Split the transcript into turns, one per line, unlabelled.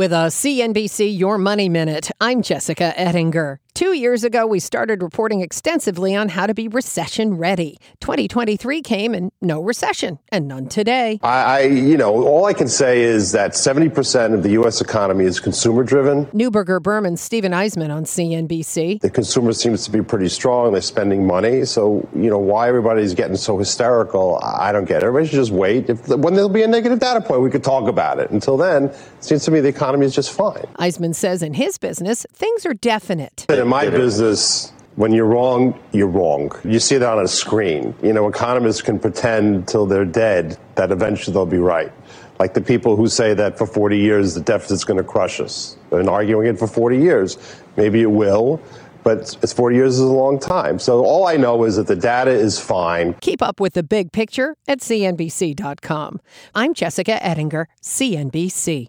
With a CNBC Your Money Minute, I'm Jessica Ettinger. Two years ago, we started reporting extensively on how to be recession ready. 2023 came and no recession, and none today.
I, I, you know, all I can say is that 70% of the U.S. economy is consumer driven.
Neuberger Berman, Steven Eisman on CNBC.
The consumer seems to be pretty strong. They're spending money. So, you know, why everybody's getting so hysterical, I don't get it. Everybody should just wait. If, when there'll be a negative data point, we could talk about it. Until then, it seems to me the economy is just fine.
Eisman says in his business, things are definite
in my business, when you're wrong, you're wrong. You see that on a screen. You know, economists can pretend till they're dead that eventually they'll be right. Like the people who say that for 40 years the deficit's going to crush us. They've been arguing it for 40 years. Maybe it will, but it's 40 years is a long time. So all I know is that the data is fine.
Keep up with the big picture at CNBC.com. I'm Jessica Ettinger, CNBC.